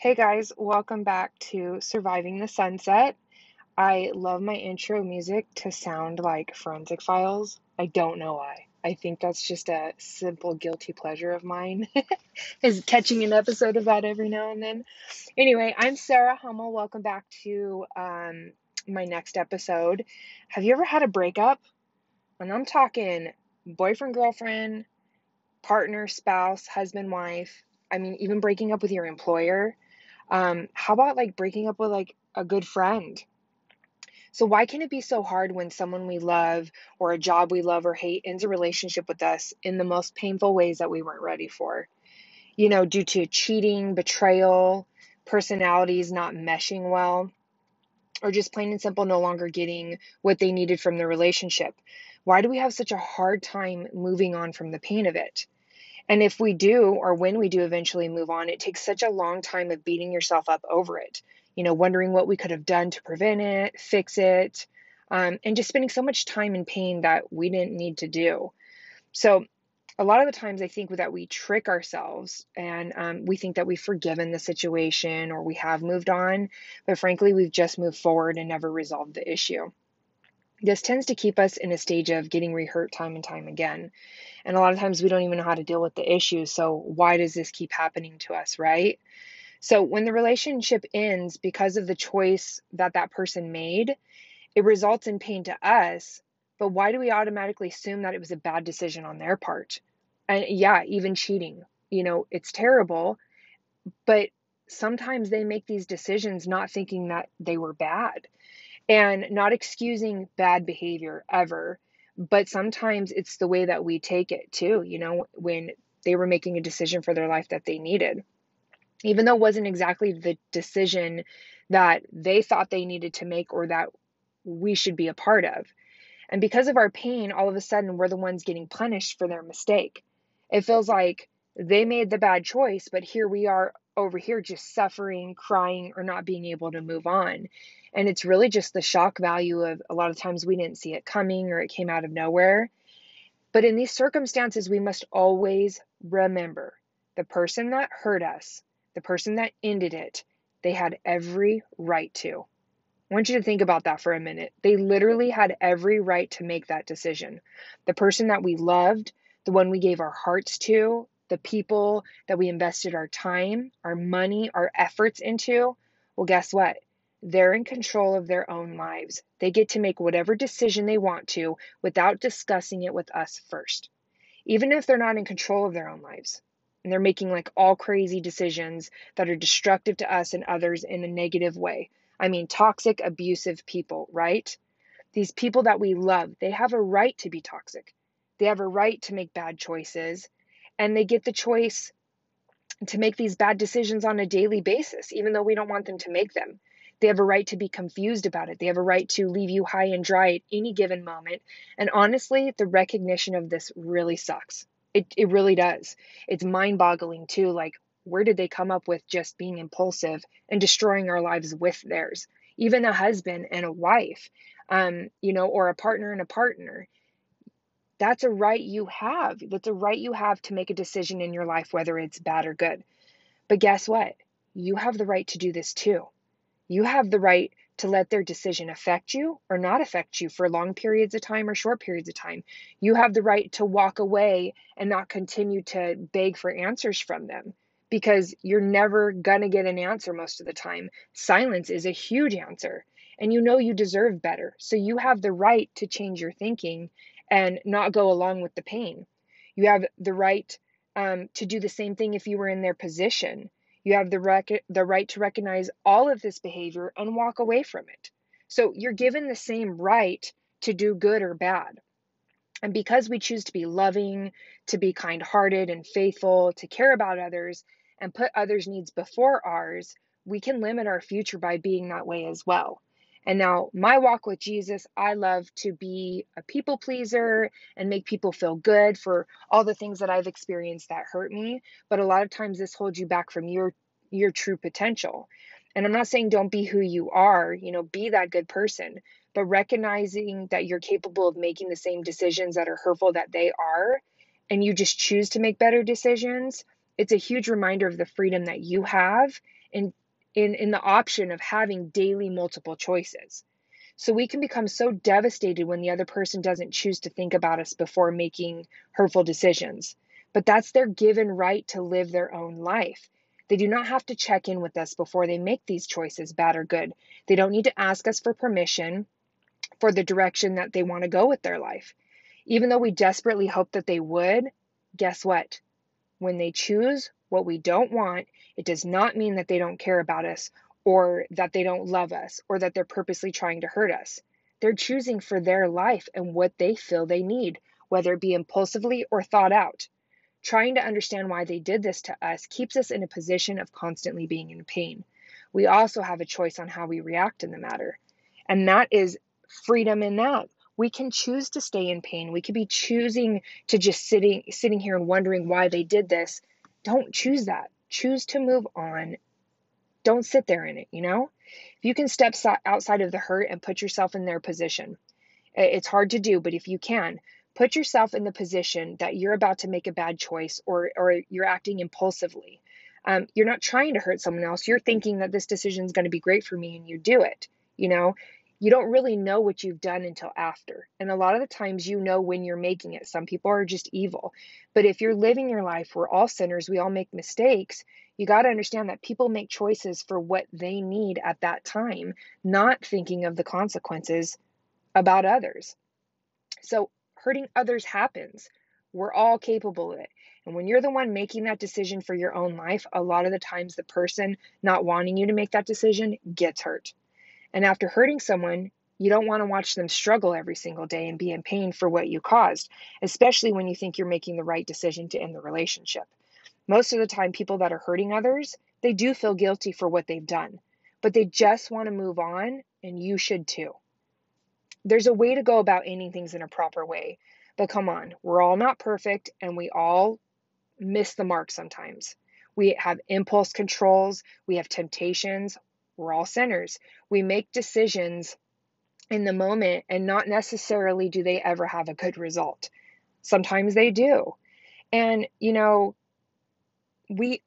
Hey guys, welcome back to Surviving the Sunset. I love my intro music to sound like forensic files. I don't know why. I think that's just a simple guilty pleasure of mine, is catching an episode of that every now and then. Anyway, I'm Sarah Hummel. Welcome back to um, my next episode. Have you ever had a breakup? And I'm talking boyfriend, girlfriend, partner, spouse, husband, wife. I mean, even breaking up with your employer um, how about like breaking up with like a good friend? So, why can it be so hard when someone we love or a job we love or hate ends a relationship with us in the most painful ways that we weren't ready for? You know, due to cheating, betrayal, personalities not meshing well, or just plain and simple no longer getting what they needed from the relationship. Why do we have such a hard time moving on from the pain of it? And if we do, or when we do eventually move on, it takes such a long time of beating yourself up over it, you know, wondering what we could have done to prevent it, fix it, um, and just spending so much time in pain that we didn't need to do. So, a lot of the times I think that we trick ourselves and um, we think that we've forgiven the situation or we have moved on, but frankly, we've just moved forward and never resolved the issue. This tends to keep us in a stage of getting rehurt time and time again. And a lot of times we don't even know how to deal with the issue. So, why does this keep happening to us, right? So, when the relationship ends because of the choice that that person made, it results in pain to us. But why do we automatically assume that it was a bad decision on their part? And yeah, even cheating, you know, it's terrible. But sometimes they make these decisions not thinking that they were bad and not excusing bad behavior ever but sometimes it's the way that we take it too you know when they were making a decision for their life that they needed. Even though it wasn't exactly the decision that they thought they needed to make or that we should be a part of. And because of our pain all of a sudden we're the ones getting punished for their mistake. It feels like they made the bad choice but here we are over here just suffering crying or not being able to move on and it's really just the shock value of a lot of times we didn't see it coming or it came out of nowhere. But in these circumstances, we must always remember the person that hurt us, the person that ended it, they had every right to. I want you to think about that for a minute. They literally had every right to make that decision. The person that we loved, the one we gave our hearts to, the people that we invested our time, our money, our efforts into, well, guess what? They're in control of their own lives. They get to make whatever decision they want to without discussing it with us first. Even if they're not in control of their own lives and they're making like all crazy decisions that are destructive to us and others in a negative way. I mean, toxic, abusive people, right? These people that we love, they have a right to be toxic. They have a right to make bad choices, and they get the choice to make these bad decisions on a daily basis, even though we don't want them to make them. They have a right to be confused about it. They have a right to leave you high and dry at any given moment. And honestly, the recognition of this really sucks. It, it really does. It's mind boggling, too. Like, where did they come up with just being impulsive and destroying our lives with theirs? Even a husband and a wife, um, you know, or a partner and a partner. That's a right you have. That's a right you have to make a decision in your life, whether it's bad or good. But guess what? You have the right to do this too. You have the right to let their decision affect you or not affect you for long periods of time or short periods of time. You have the right to walk away and not continue to beg for answers from them because you're never going to get an answer most of the time. Silence is a huge answer, and you know you deserve better. So you have the right to change your thinking and not go along with the pain. You have the right um, to do the same thing if you were in their position. You have the, rec- the right to recognize all of this behavior and walk away from it. So you're given the same right to do good or bad. And because we choose to be loving, to be kind hearted and faithful, to care about others, and put others' needs before ours, we can limit our future by being that way as well. And now, my walk with Jesus, I love to be a people pleaser and make people feel good for all the things that I've experienced that hurt me. But a lot of times, this holds you back from your your true potential. And I'm not saying don't be who you are, you know, be that good person, but recognizing that you're capable of making the same decisions that are hurtful that they are, and you just choose to make better decisions. It's a huge reminder of the freedom that you have in in, in the option of having daily multiple choices. So we can become so devastated when the other person doesn't choose to think about us before making hurtful decisions. But that's their given right to live their own life. They do not have to check in with us before they make these choices, bad or good. They don't need to ask us for permission for the direction that they want to go with their life. Even though we desperately hope that they would, guess what? When they choose what we don't want, it does not mean that they don't care about us or that they don't love us or that they're purposely trying to hurt us. They're choosing for their life and what they feel they need, whether it be impulsively or thought out. Trying to understand why they did this to us keeps us in a position of constantly being in pain. We also have a choice on how we react in the matter. And that is freedom in that. We can choose to stay in pain. We could be choosing to just sitting sitting here and wondering why they did this. Don't choose that. Choose to move on don't sit there in it, you know? If you can step outside of the hurt and put yourself in their position, it's hard to do, but if you can, put yourself in the position that you're about to make a bad choice or, or you're acting impulsively. Um, you're not trying to hurt someone else. You're thinking that this decision is going to be great for me and you do it. You know, you don't really know what you've done until after. And a lot of the times you know when you're making it. Some people are just evil. But if you're living your life, we're all sinners, we all make mistakes. You got to understand that people make choices for what they need at that time, not thinking of the consequences about others. So, hurting others happens. We're all capable of it. And when you're the one making that decision for your own life, a lot of the times the person not wanting you to make that decision gets hurt. And after hurting someone, you don't want to watch them struggle every single day and be in pain for what you caused, especially when you think you're making the right decision to end the relationship. Most of the time, people that are hurting others, they do feel guilty for what they've done, but they just want to move on, and you should too. There's a way to go about ending things in a proper way, but come on, we're all not perfect and we all miss the mark sometimes. We have impulse controls, we have temptations, we're all sinners. We make decisions in the moment, and not necessarily do they ever have a good result. Sometimes they do. And, you know, we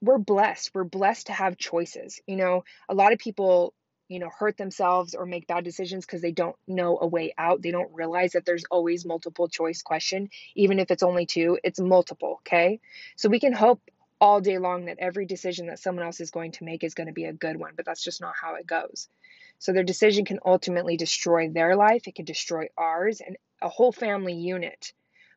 we're blessed. We're blessed to have choices. You know, a lot of people, you know, hurt themselves or make bad decisions because they don't know a way out. They don't realize that there's always multiple choice question, even if it's only two, it's multiple, okay? So we can hope all day long that every decision that someone else is going to make is going to be a good one, but that's just not how it goes. So their decision can ultimately destroy their life, it can destroy ours and a whole family unit.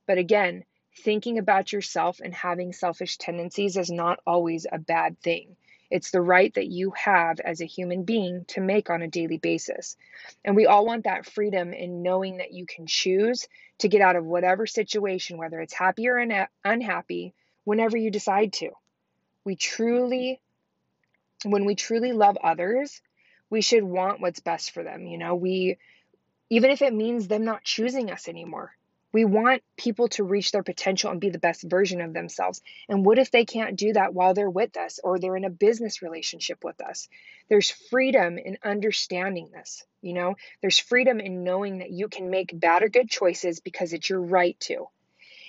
But again, thinking about yourself and having selfish tendencies is not always a bad thing. It's the right that you have as a human being to make on a daily basis. And we all want that freedom in knowing that you can choose to get out of whatever situation, whether it's happy or unhappy, whenever you decide to. We truly, when we truly love others, we should want what's best for them. You know, we, even if it means them not choosing us anymore, we want people to reach their potential and be the best version of themselves. And what if they can't do that while they're with us or they're in a business relationship with us? There's freedom in understanding this. You know, there's freedom in knowing that you can make bad or good choices because it's your right to.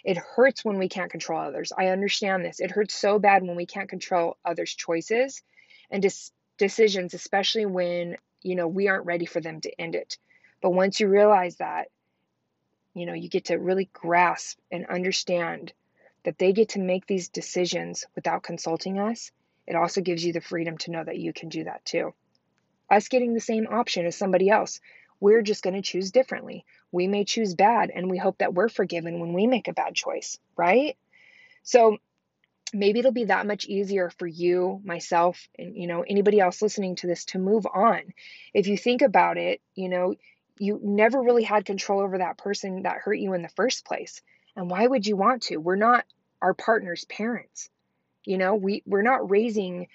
It hurts when we can't control others. I understand this. It hurts so bad when we can't control others' choices and dis- decisions, especially when, you know, we aren't ready for them to end it. But once you realize that, you know, you get to really grasp and understand that they get to make these decisions without consulting us. It also gives you the freedom to know that you can do that too. Us getting the same option as somebody else, we're just going to choose differently. We may choose bad, and we hope that we're forgiven when we make a bad choice, right? So maybe it'll be that much easier for you, myself, and you know anybody else listening to this to move on. If you think about it, you know, you never really had control over that person that hurt you in the first place. And why would you want to? We're not our partner's parents. You know, we we're not raising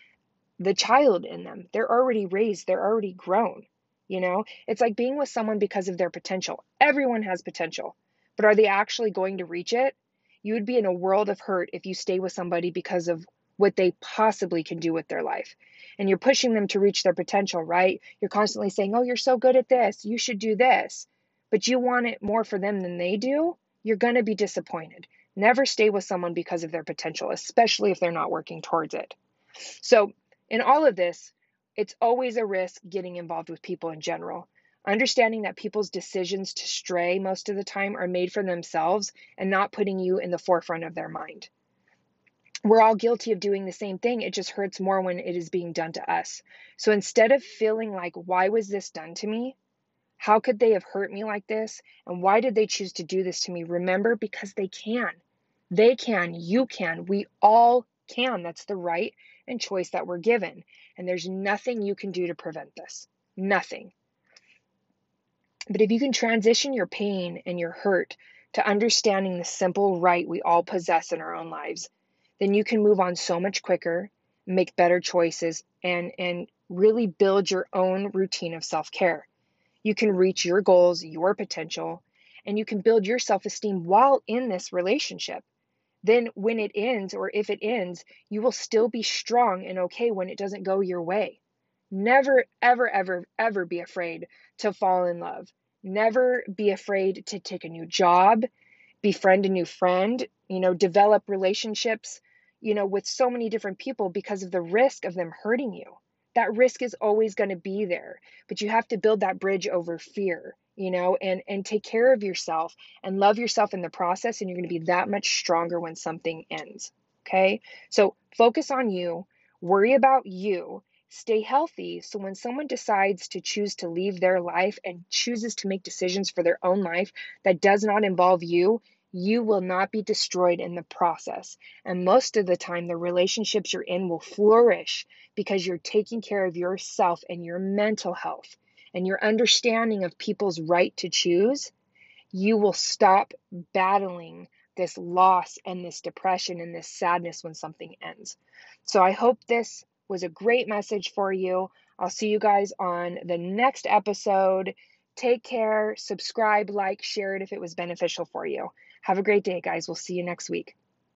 the child in them. They're already raised, they're already grown. You know, it's like being with someone because of their potential. Everyone has potential, but are they actually going to reach it? You would be in a world of hurt if you stay with somebody because of what they possibly can do with their life. And you're pushing them to reach their potential, right? You're constantly saying, Oh, you're so good at this. You should do this. But you want it more for them than they do. You're going to be disappointed. Never stay with someone because of their potential, especially if they're not working towards it. So, In all of this, it's always a risk getting involved with people in general. Understanding that people's decisions to stray most of the time are made for themselves and not putting you in the forefront of their mind. We're all guilty of doing the same thing. It just hurts more when it is being done to us. So instead of feeling like, why was this done to me? How could they have hurt me like this? And why did they choose to do this to me? Remember, because they can. They can. You can. We all can. That's the right and choice that we're given. And there's nothing you can do to prevent this. Nothing. But if you can transition your pain and your hurt to understanding the simple right we all possess in our own lives, then you can move on so much quicker, make better choices, and, and really build your own routine of self care. You can reach your goals, your potential, and you can build your self esteem while in this relationship. Then, when it ends, or if it ends, you will still be strong and okay when it doesn't go your way. Never, ever, ever, ever be afraid to fall in love. Never be afraid to take a new job, befriend a new friend, you know, develop relationships, you know, with so many different people because of the risk of them hurting you that risk is always going to be there but you have to build that bridge over fear you know and and take care of yourself and love yourself in the process and you're going to be that much stronger when something ends okay so focus on you worry about you stay healthy so when someone decides to choose to leave their life and chooses to make decisions for their own life that does not involve you you will not be destroyed in the process. And most of the time, the relationships you're in will flourish because you're taking care of yourself and your mental health and your understanding of people's right to choose. You will stop battling this loss and this depression and this sadness when something ends. So I hope this was a great message for you. I'll see you guys on the next episode. Take care, subscribe, like, share it if it was beneficial for you. Have a great day, guys. We'll see you next week.